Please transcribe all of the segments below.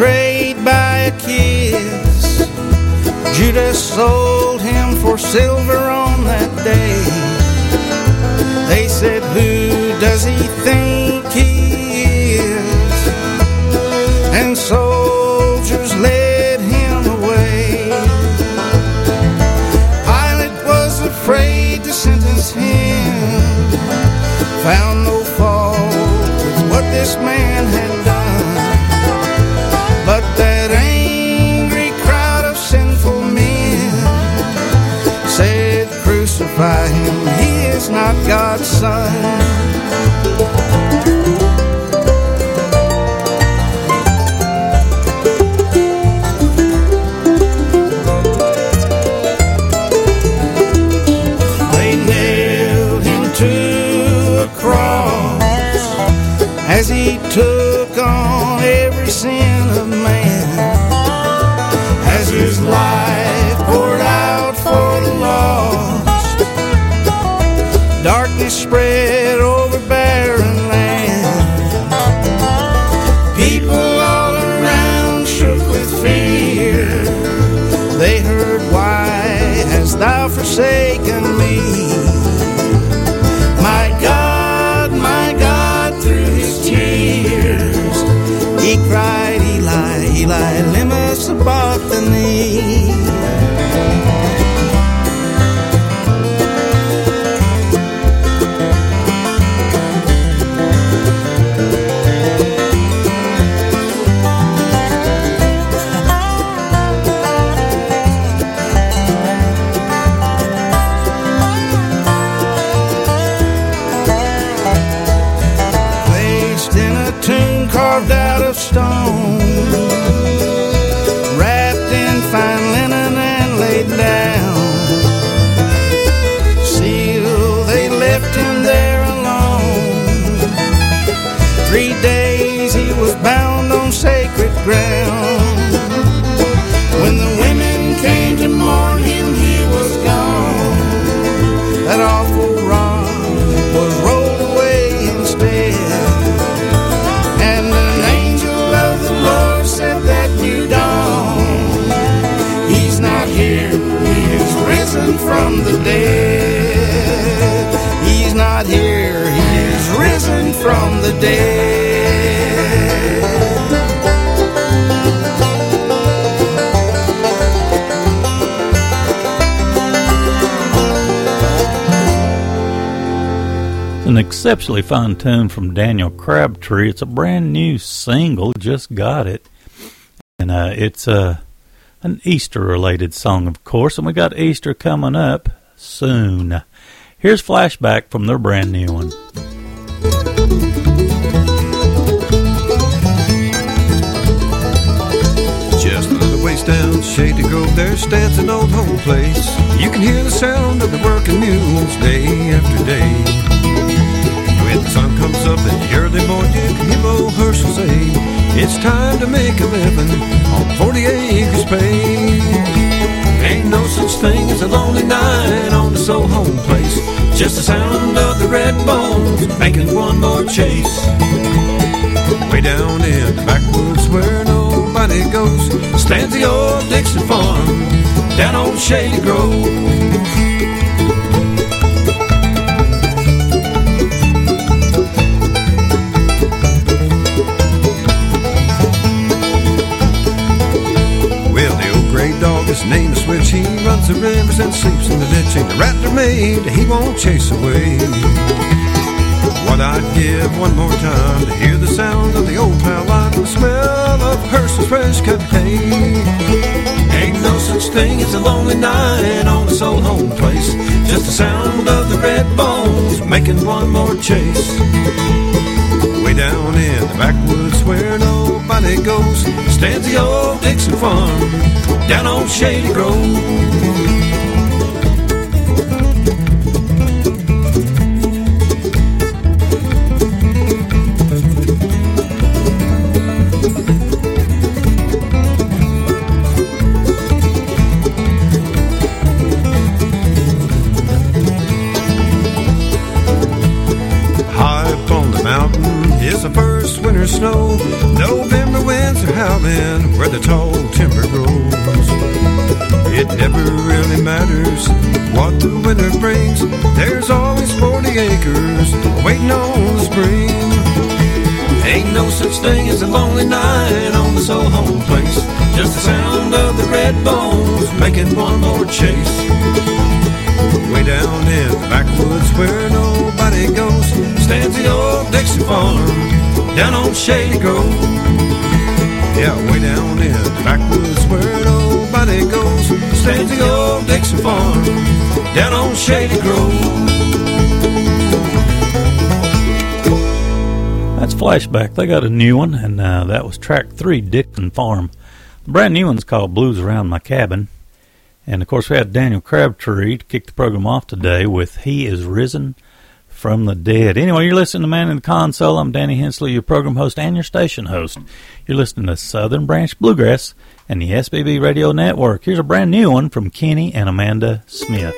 betrayed by a kiss. Judas sold him for silver on that day. They said, Who does he think he is? And soldiers led him away. Pilate was afraid to sentence him, found no fault with what this man had God's exceptionally fine tune from Daniel Crabtree. It's a brand new single, just got it. And uh, it's uh, an Easter related song, of course, and we got Easter coming up soon. Here's Flashback from their brand new one. Just a little ways down Shady Grove, there stands an old home place. You can hear the sound of the working mules day after day. When the sun comes up in the early morning, you can Herschel say, It's time to make a living on 40 acres pay. Ain't no such thing as a lonely night on this old home place. Just the sound of the red bones making one more chase. Way down in the backwoods where nobody goes Stands the old Dixon farm down old Shady Grove his name is Switch He runs the rivers and sleeps in the ditch Ain't a rattler made, he won't chase away What I'd give one more time to hear the sound of the old plow line, the smell of Herschel's fresh cut hay. Ain't no such thing as a lonely night on this old home place. Just the sound of the red bones making one more chase. Way down in the backwoods where nobody goes, stands the old Dixon farm down on Shady Grove. Thing as a lonely night on this old home place. Just the sound of the red bones making one more chase. Way down in the backwoods where nobody goes stands the old Dixie farm down on Shady Grove. Yeah, way down in the backwoods where nobody goes stands the old Dixie farm down on Shady Grove. Flashback. They got a new one, and uh, that was track three, Dixon Farm. The brand new one's called Blues Around My Cabin. And of course, we had Daniel Crabtree to kick the program off today with He is Risen from the Dead. Anyway, you're listening to Manning the Console. I'm Danny Hensley, your program host and your station host. You're listening to Southern Branch Bluegrass and the SBB Radio Network. Here's a brand new one from Kenny and Amanda Smith.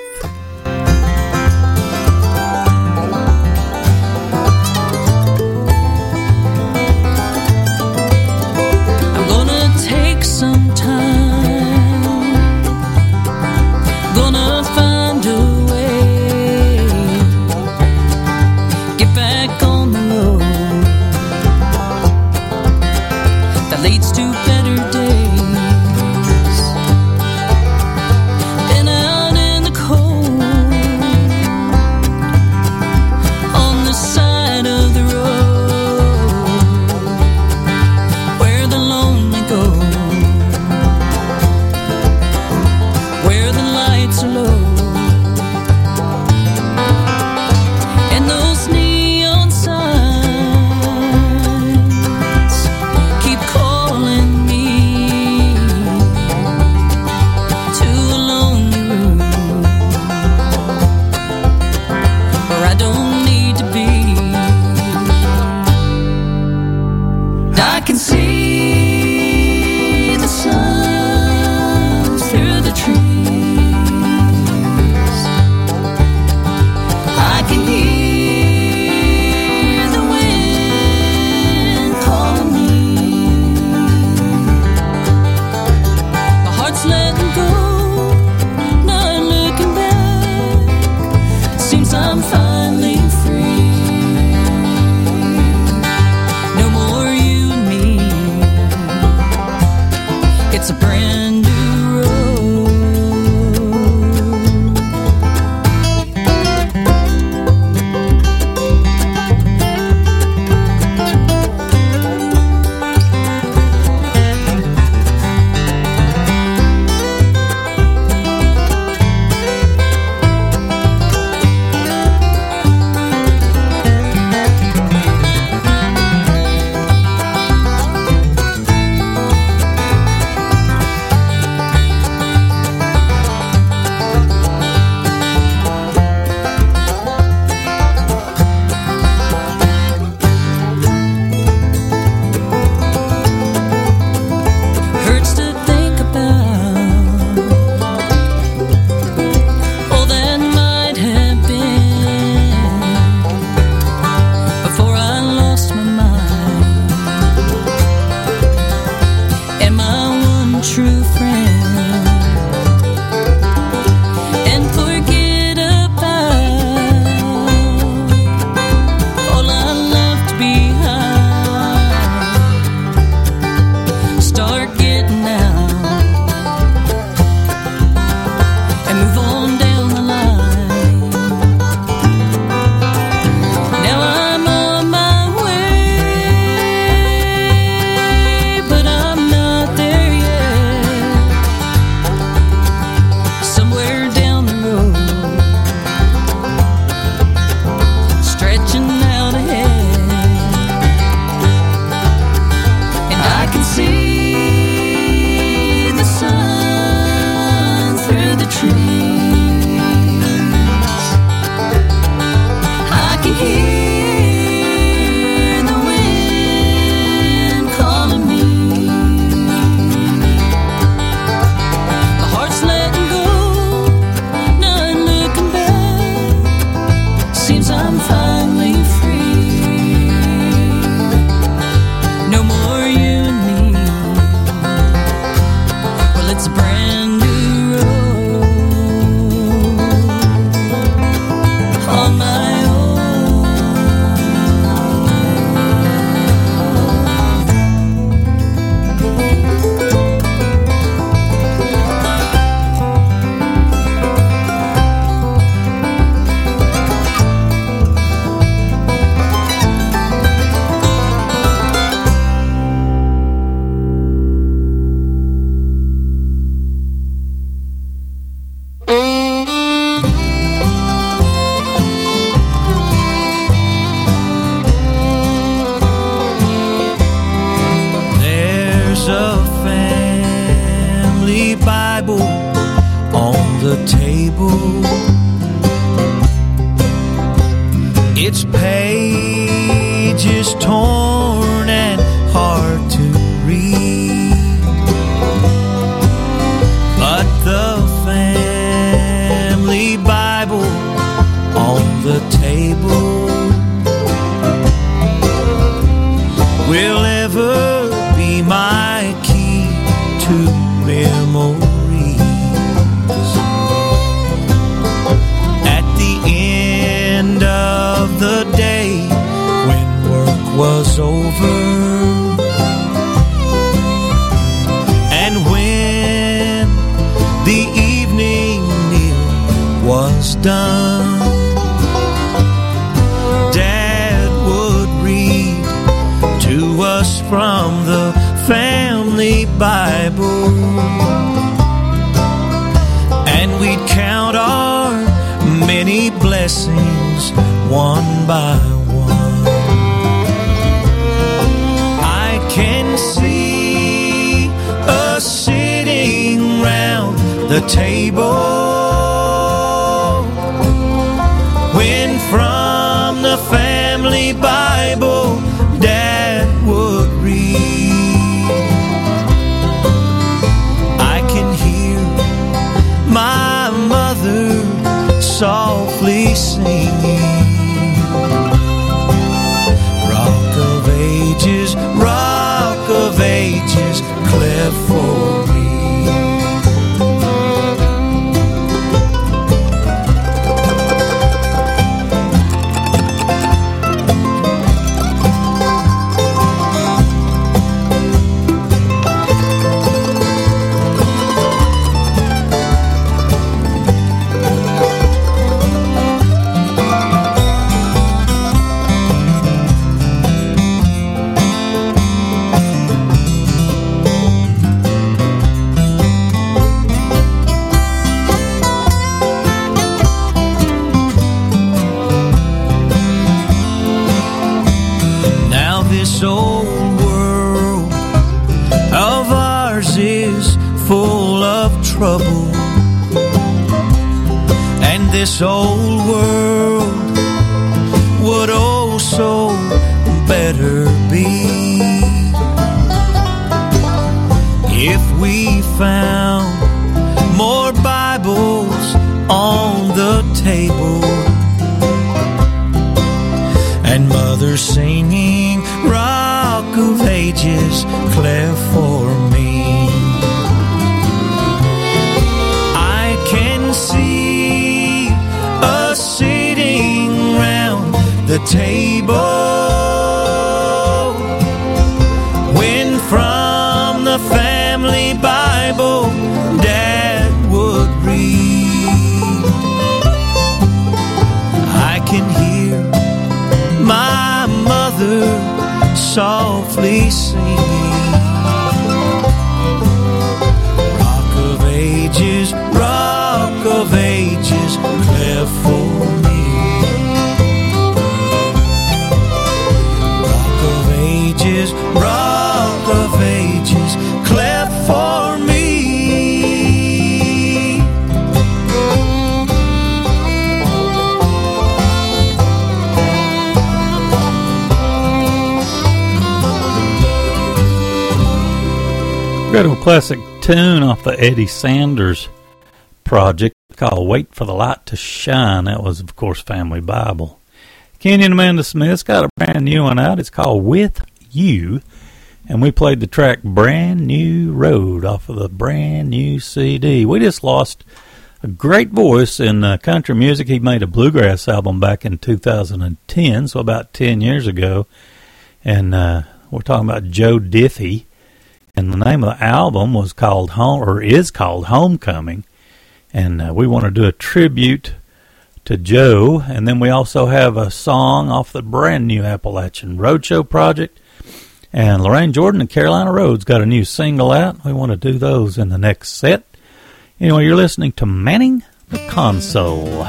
The table will ever be my key to memories. At the end of the day, when work was over, and when the evening meal was done, Bible. And we'd count our many blessings one by one. I can see us sitting round the table of ages, for trouble. And this old world Got a classic tune off the Eddie Sanders project called Wait for the Light to Shine. That was, of course, Family Bible. Kenny and Amanda Smith's got a brand new one out. It's called With You. And we played the track Brand New Road off of the brand new CD. We just lost a great voice in uh, country music. He made a bluegrass album back in 2010, so about 10 years ago. And uh, we're talking about Joe Diffie. And the name of the album was called Home, or is called Homecoming. And uh, we want to do a tribute to Joe. And then we also have a song off the brand new Appalachian Roadshow project. And Lorraine Jordan and Carolina Roads got a new single out. We want to do those in the next set. Anyway, you're listening to Manning the Console.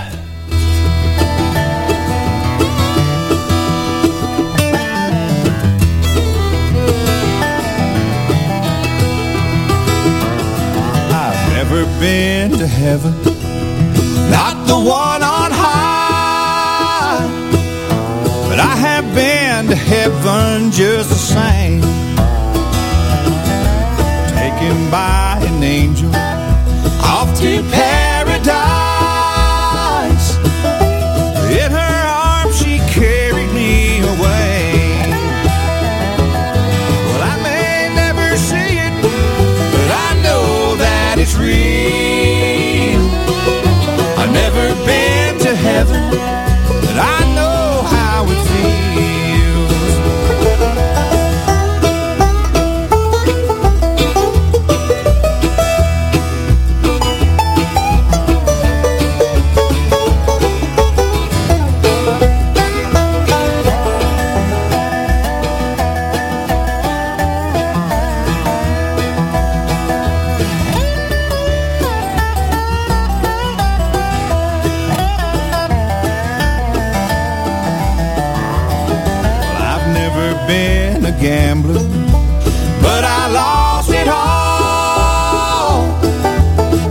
ever been to heaven, not the one on high, but I have been to heaven just the same. Taken by an angel off to paradise.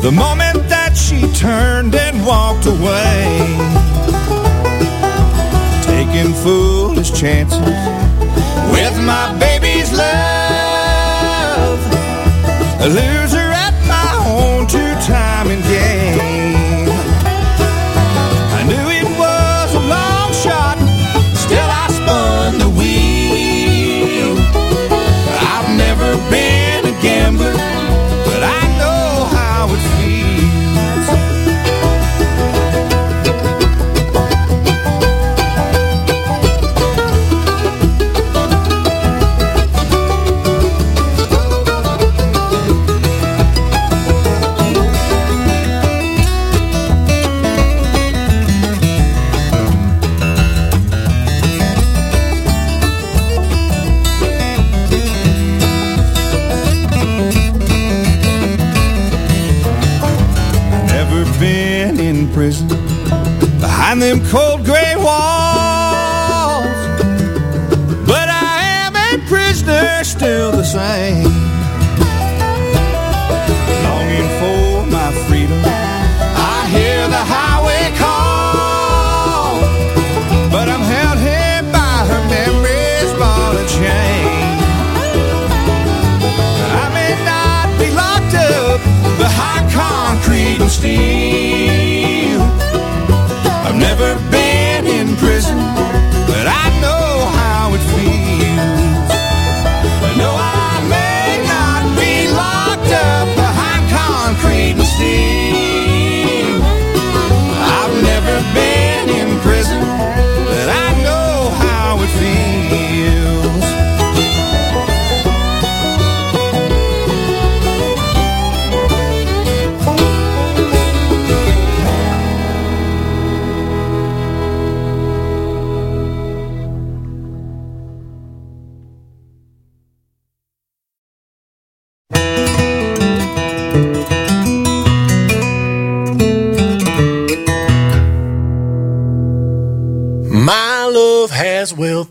The moment that she turned and walked away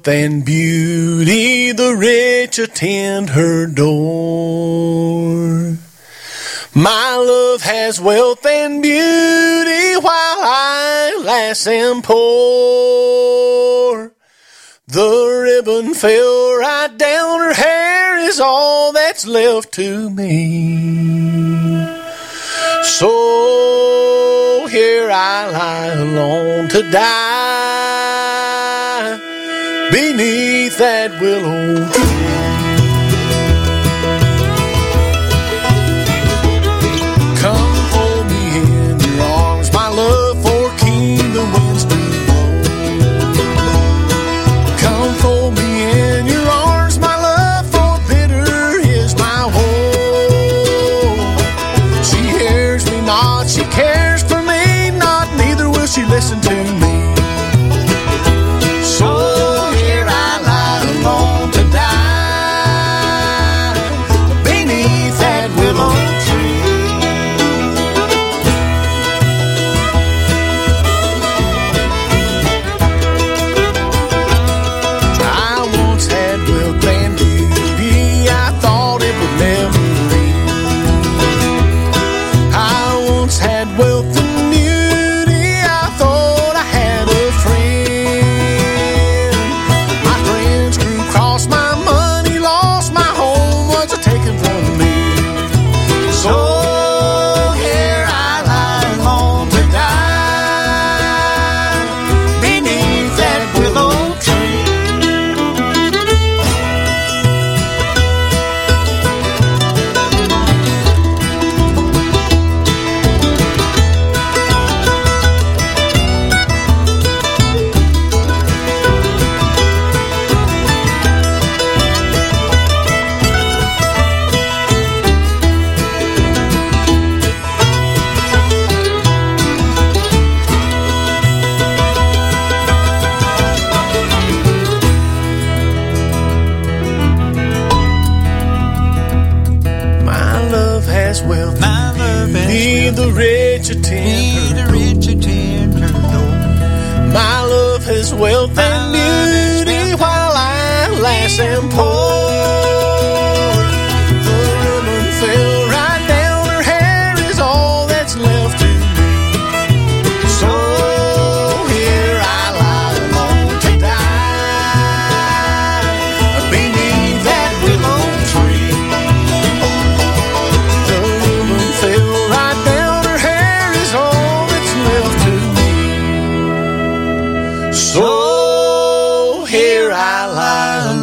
wealth and beauty the rich attend her door. My love has wealth and beauty while I alas am poor. The ribbon fell right down, her hair is all that's left to me. So here I lie alone to die beneath that willow tree.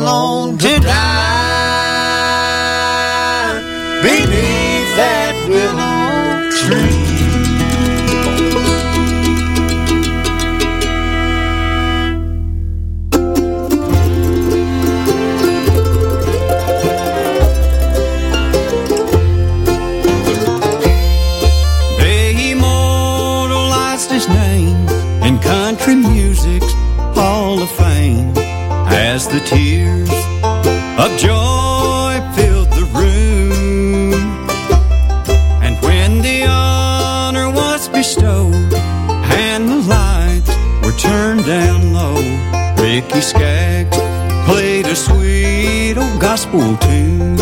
Alone Ricky Skaggs played a sweet old gospel tune.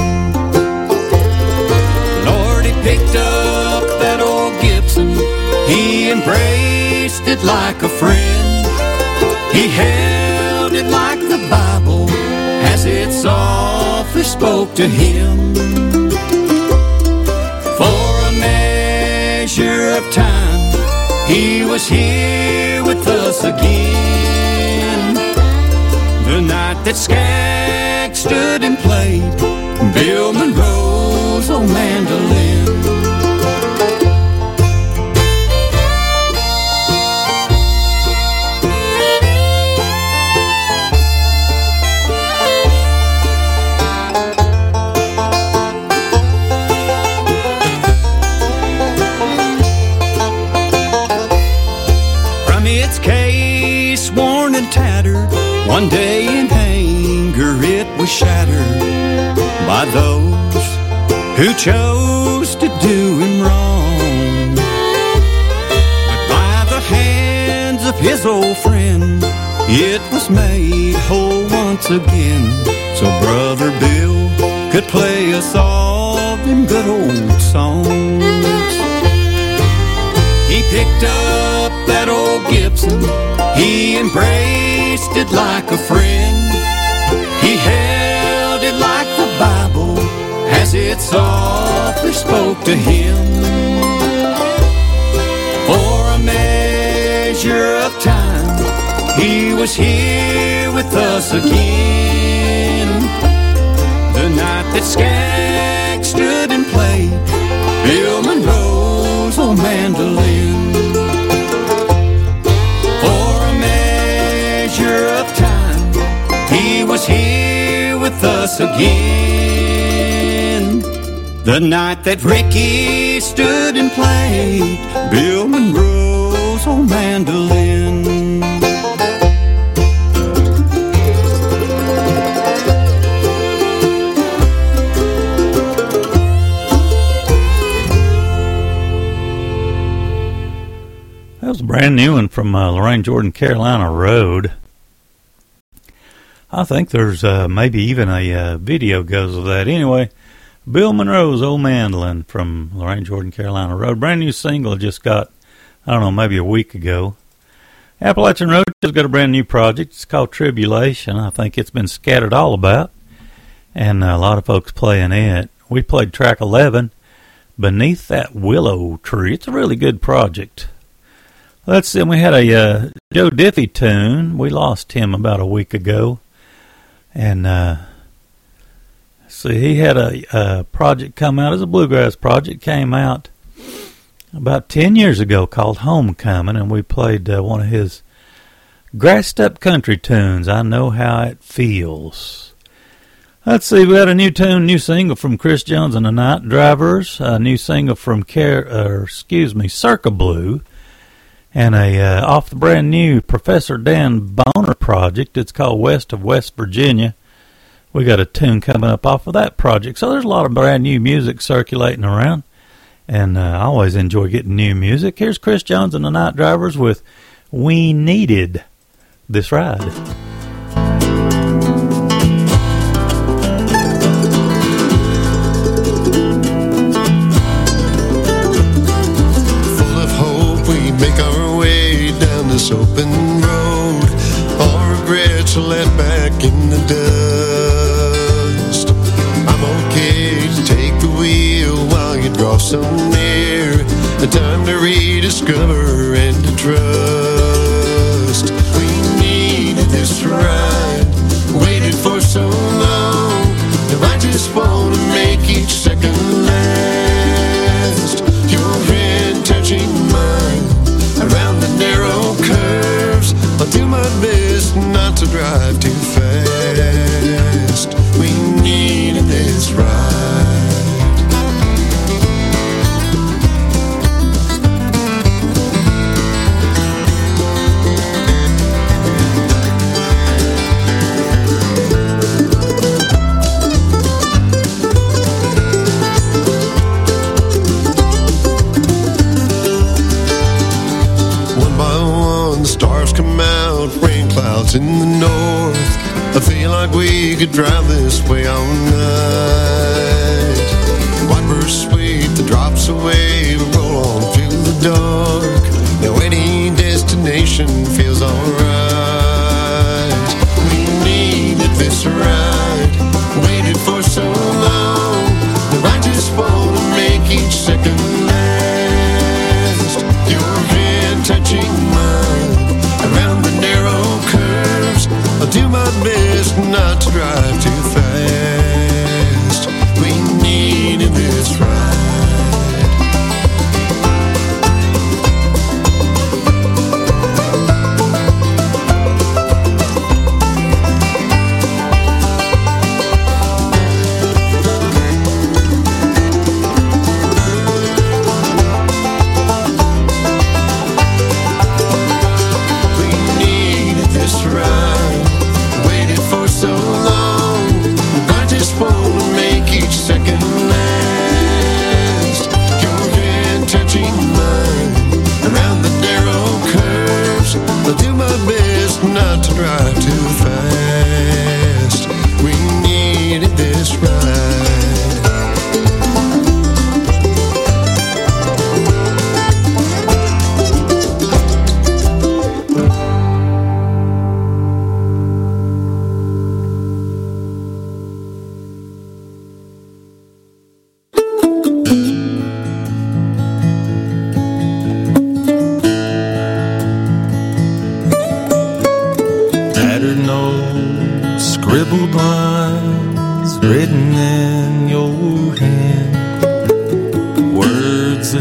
Lord, he picked up that old Gibson. He embraced it like a friend. He held it like the Bible as it softly spoke to him. For a measure of time, he was here with us again. The night that Skaggs stood and played Bill Monroe's old mandolin. From its case, worn and tattered, one day was shattered by those who chose to do him wrong. But by the hands of his old friend, it was made whole once again. So Brother Bill could play us all them good old songs. He picked up that old Gibson. He embraced it like a friend. It softly spoke to him. For a measure of time, he was here with us again. The night that Skaggs stood and played Bill Monroe's old mandolin. For a measure of time, he was here with us again. The night that Ricky stood and played Bill Monroe's old mandolin. That was a brand new one from uh, Lorraine Jordan Carolina Road. I think there's uh, maybe even a uh, video goes of that. Anyway, Bill Monroe's Old Mandolin from Lorraine Jordan Carolina Road. Brand new single just got, I don't know, maybe a week ago. Appalachian Road has got a brand new project. It's called Tribulation. I think it's been scattered all about, and a lot of folks playing it. We played track 11, Beneath That Willow Tree. It's a really good project. Let's see, we had a uh, Joe Diffie tune. We lost him about a week ago. And uh, see, he had a, a project come out as a bluegrass project, came out about 10 years ago called Homecoming, and we played uh, one of his grassed up country tunes, I Know How It Feels. Let's see, we got a new tune, new single from Chris Jones and the Night Drivers, a new single from, Car- or, excuse me, Circa Blue and a uh, off the brand new Professor Dan Boner project. It's called West of West Virginia. We got a tune coming up off of that project. So there's a lot of brand new music circulating around. And uh, I always enjoy getting new music. Here's Chris Jones and the Night Drivers with We Needed This Ride. Full of hope, we make our way down this open road. All regrets are left back in the dust. Draw so near. A time to rediscover and to trust. We needed this ride, waited for so long. And I just wanna make each second last. Your hand touching mine around the narrow curves. I'll do my best not to drive too fast. Clouds in the north. I feel like we could drive this way all night. Wipers sweep the drops away, we roll on through the dark. Now any destination feels alright. We needed this ride, waited for so long. Now I just wanna make each second last. Not to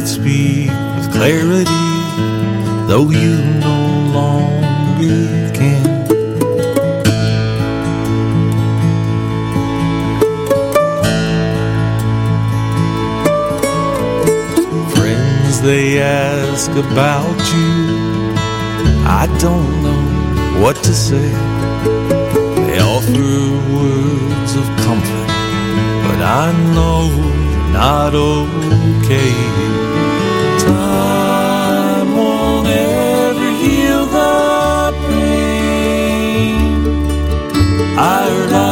Speak with clarity, though you no longer can. Friends, they ask about you. I don't know what to say. They offer words of comfort, but I know not okay. Lives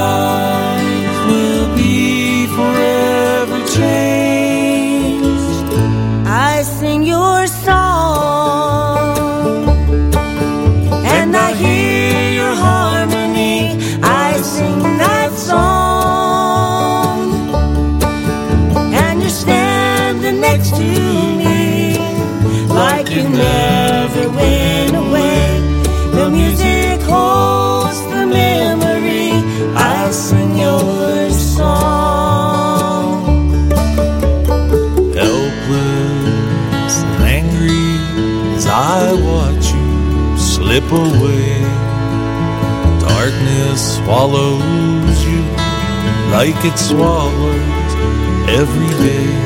slip away. Darkness swallows you like it swallows every day.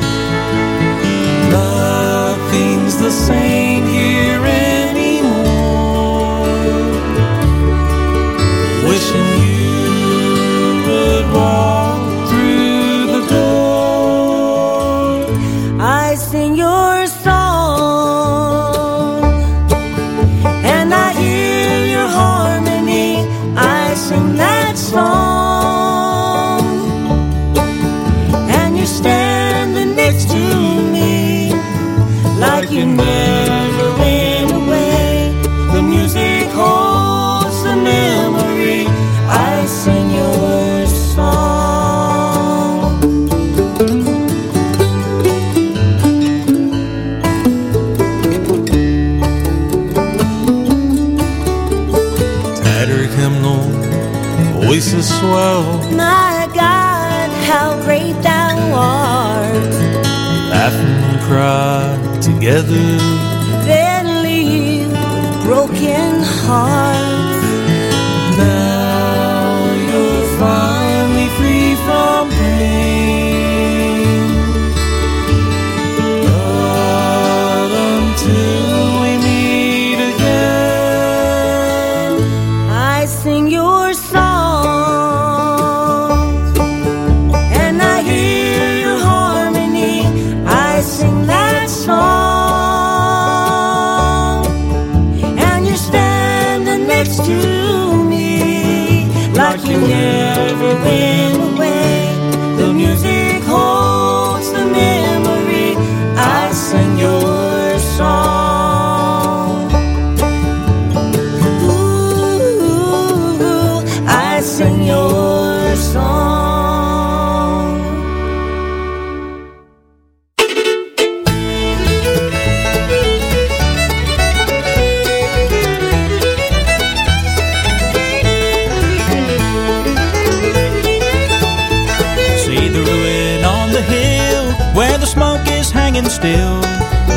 Is hanging still,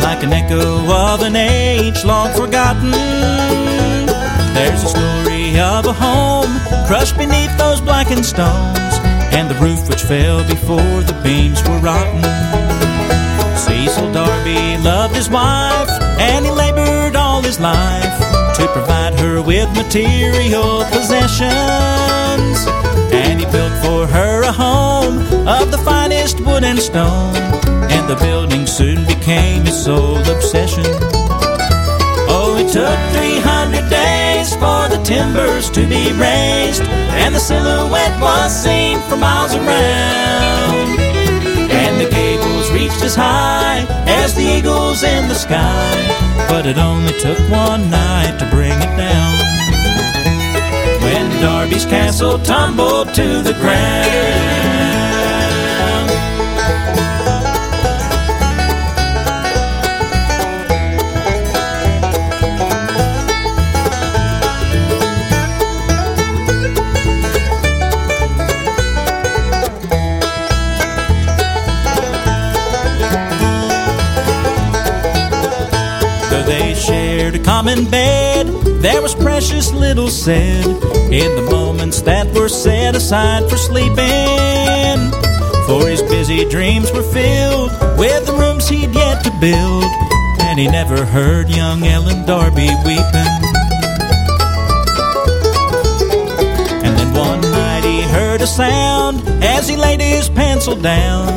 like an echo of an age long forgotten. There's a story of a home crushed beneath those blackened stones, and the roof which fell before the beams were rotten. Cecil Darby loved his wife, and he labored all his life to provide her with material possessions. Built for her a home of the finest wood and stone, and the building soon became his sole obsession. Oh, it took 300 days for the timbers to be raised, and the silhouette was seen for miles around. And the gables reached as high as the eagles in the sky, but it only took one night to bring it down. Darby's castle tumbled to the ground. Shared a common bed, there was precious little said in the moments that were set aside for sleeping. For his busy dreams were filled with the rooms he'd yet to build, and he never heard young Ellen Darby weeping. And then one night he heard a sound as he laid his pencil down,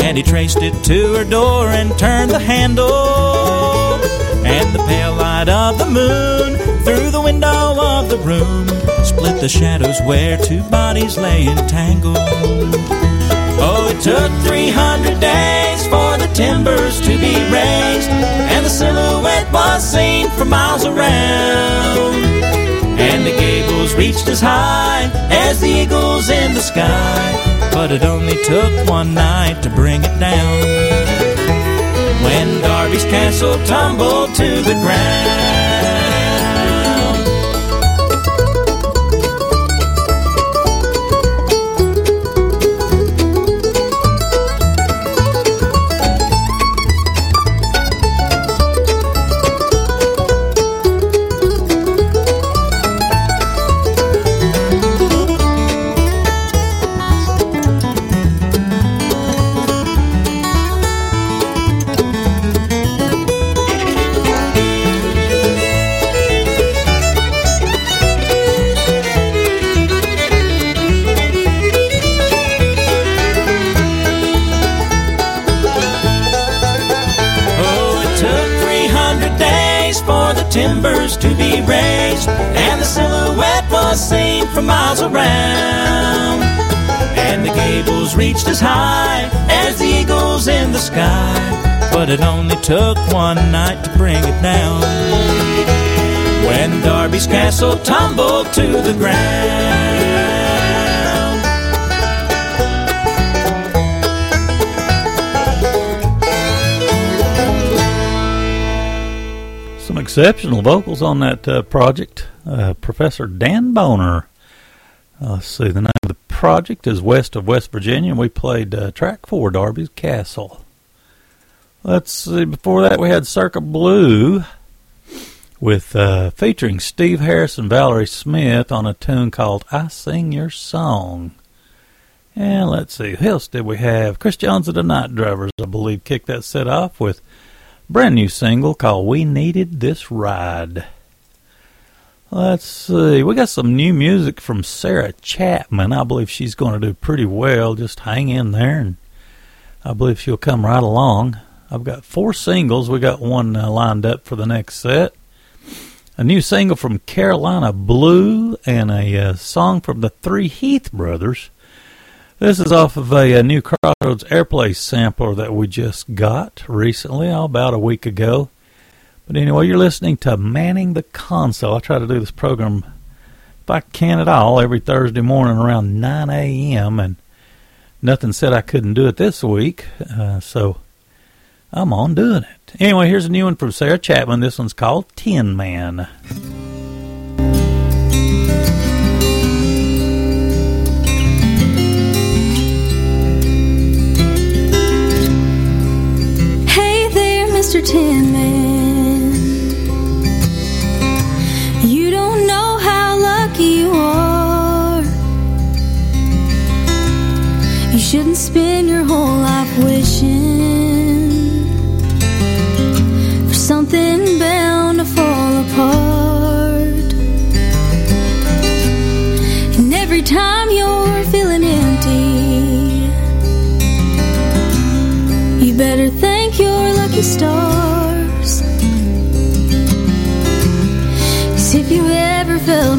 and he traced it to her door and turned the handle. And the pale light of the moon through the window of the room split the shadows where two bodies lay entangled. Oh, it took 300 days for the timbers to be raised, and the silhouette was seen for miles around. And the gables reached as high as the eagles in the sky, but it only took one night to bring it down when Castle tumbled to the ground. To be raised, and the silhouette was seen from miles around. And the gables reached as high as the eagles in the sky, but it only took one night to bring it down. When Darby's castle tumbled to the ground. Exceptional vocals on that uh, project. Uh, Professor Dan Boner. Uh, let's see, the name of the project is West of West Virginia, and we played uh, track four, Darby's Castle. Let's see, before that we had Circa Blue with uh, featuring Steve Harris and Valerie Smith on a tune called I Sing Your Song. And let's see, who else did we have? Chris Jones of the Night Drivers, I believe, kicked that set off with brand new single called We Needed This Ride. Let's see. We got some new music from Sarah Chapman. I believe she's going to do pretty well. Just hang in there, and I believe she'll come right along. I've got four singles. We got one uh, lined up for the next set. A new single from Carolina Blue and a uh, song from the Three Heath Brothers. This is off of a, a new Crossroads Airplay sampler that we just got recently, about a week ago. But anyway, you're listening to Manning the Console. I try to do this program, if I can at all, every Thursday morning around 9 a.m. And nothing said I couldn't do it this week, uh, so I'm on doing it. Anyway, here's a new one from Sarah Chapman. This one's called Tin Man. Mr. Tin Man. You don't know how lucky you are. You shouldn't spend your whole life wishing for something bound to fall apart. And every time you're feeling empty, you better thank your lucky stars. 'Cause if you ever felt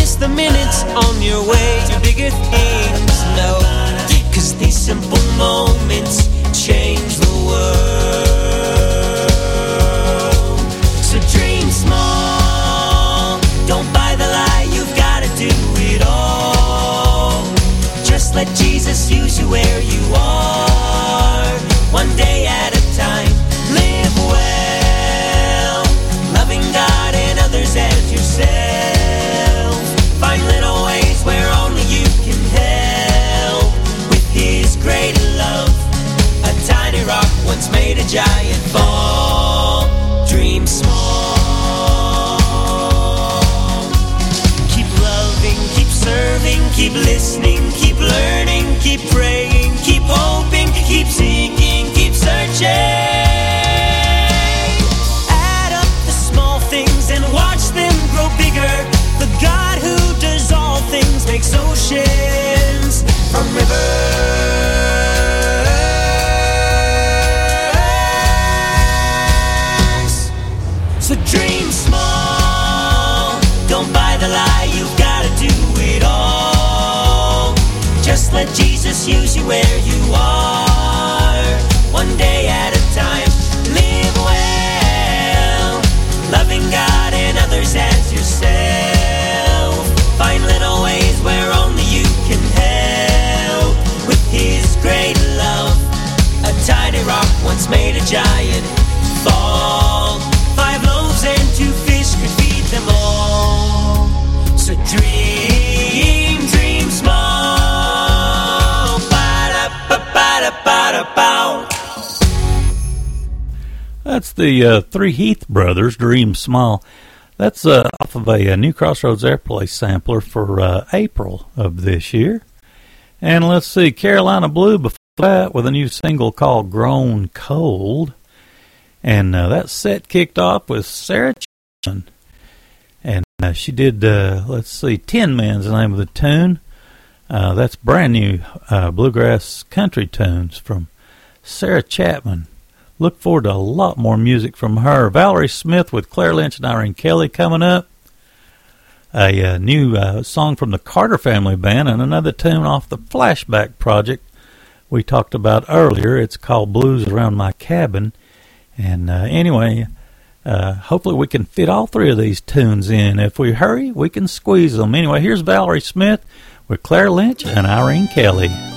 the minutes on your way to bigger things. No, cause these simple moments change the world. So dream small, don't buy the lie, you've gotta do it all. Just let Jesus use you where you are, one day at a time. Run River. So dream small. Don't buy the lie, You got to do it all. Just let Jesus use you where you are. That's the uh, Three Heath Brothers, Dream Small. That's uh, off of a, uh New Crossroads Airplay sampler for uh, April of this year. And let's see, Carolina Blue before that with a new single called Grown Cold. And uh, that set kicked off with Sarah Chapman. And uh, she did, uh, let's see, Tin Man's the name of the tune. That's brand new bluegrass country tunes from Sarah Chapman. Look forward to a lot more music from her. Valerie Smith with Claire Lynch and Irene Kelly coming up. A uh, new uh, song from the Carter Family Band and another tune off the Flashback project we talked about earlier. It's called Blues Around My Cabin. And uh, anyway, uh, hopefully we can fit all three of these tunes in. If we hurry, we can squeeze them. Anyway, here's Valerie Smith with Claire Lynch and Irene Kelly.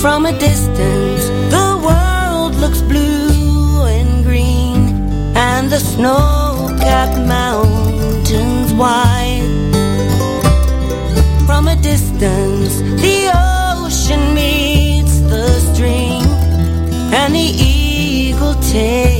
From a distance, the world looks blue and green, and the snow capped mountains white. From a distance, the ocean meets the stream, and the eagle takes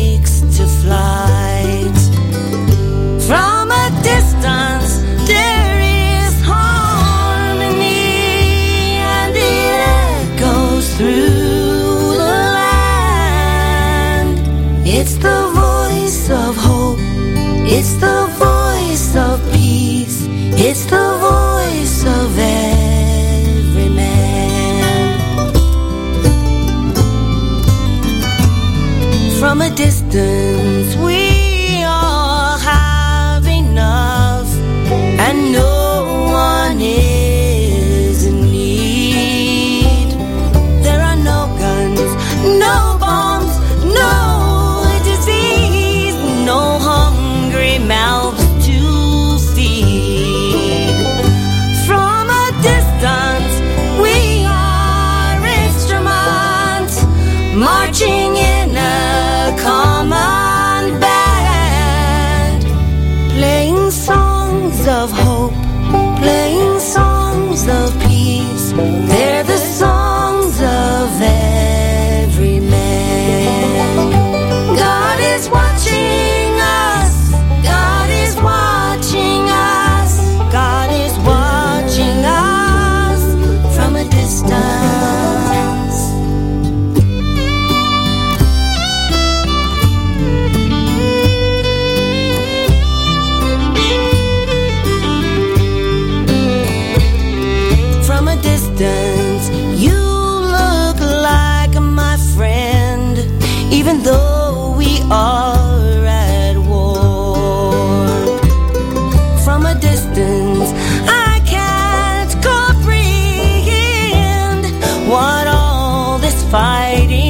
all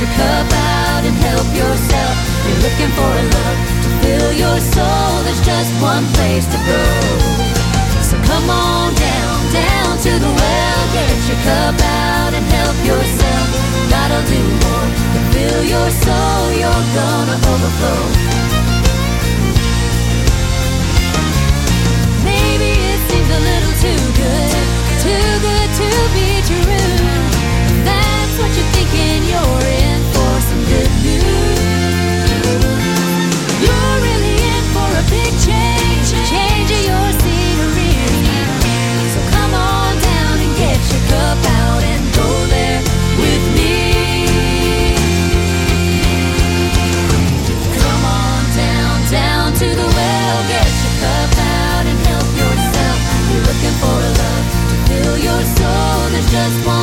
your cup out and help yourself. You're looking for a love to fill your soul. There's just one place to go. So come on down, down to the well. Get your cup out and help yourself. God'll do more to fill your soul. You're gonna overflow. just one.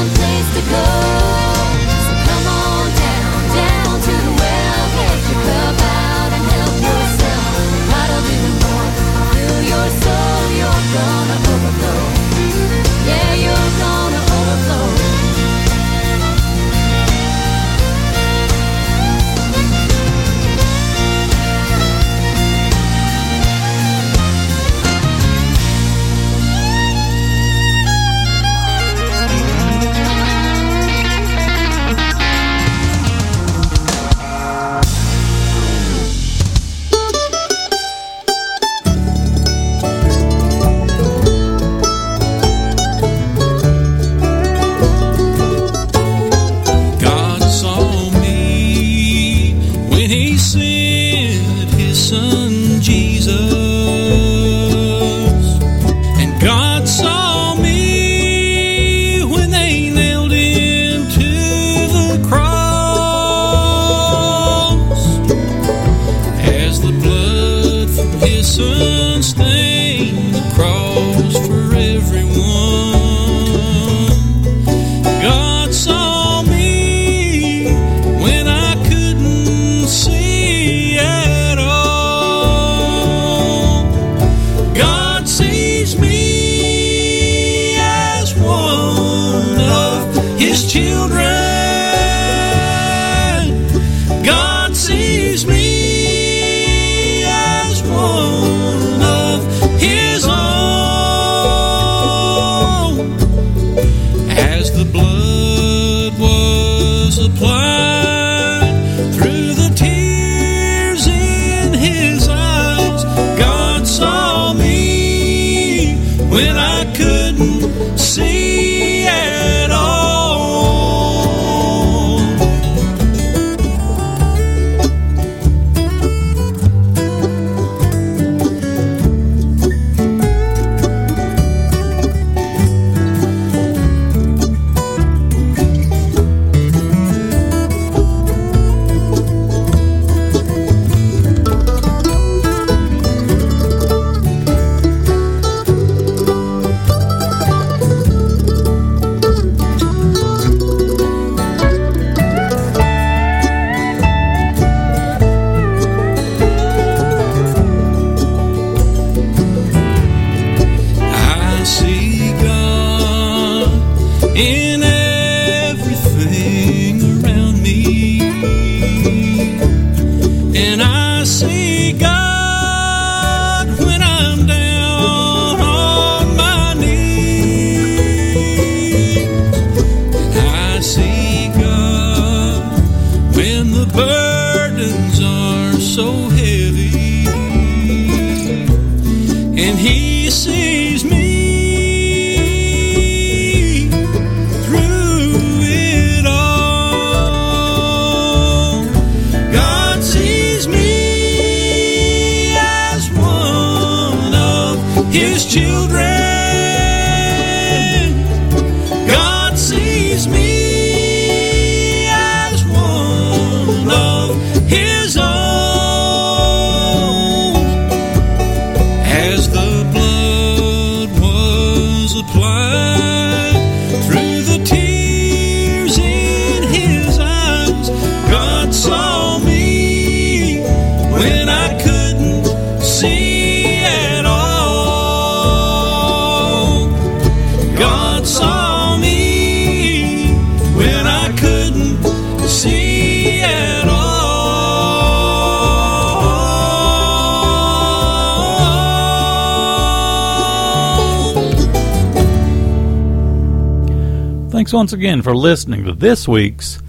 Again for listening to this week's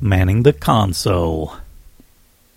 Manning the Console.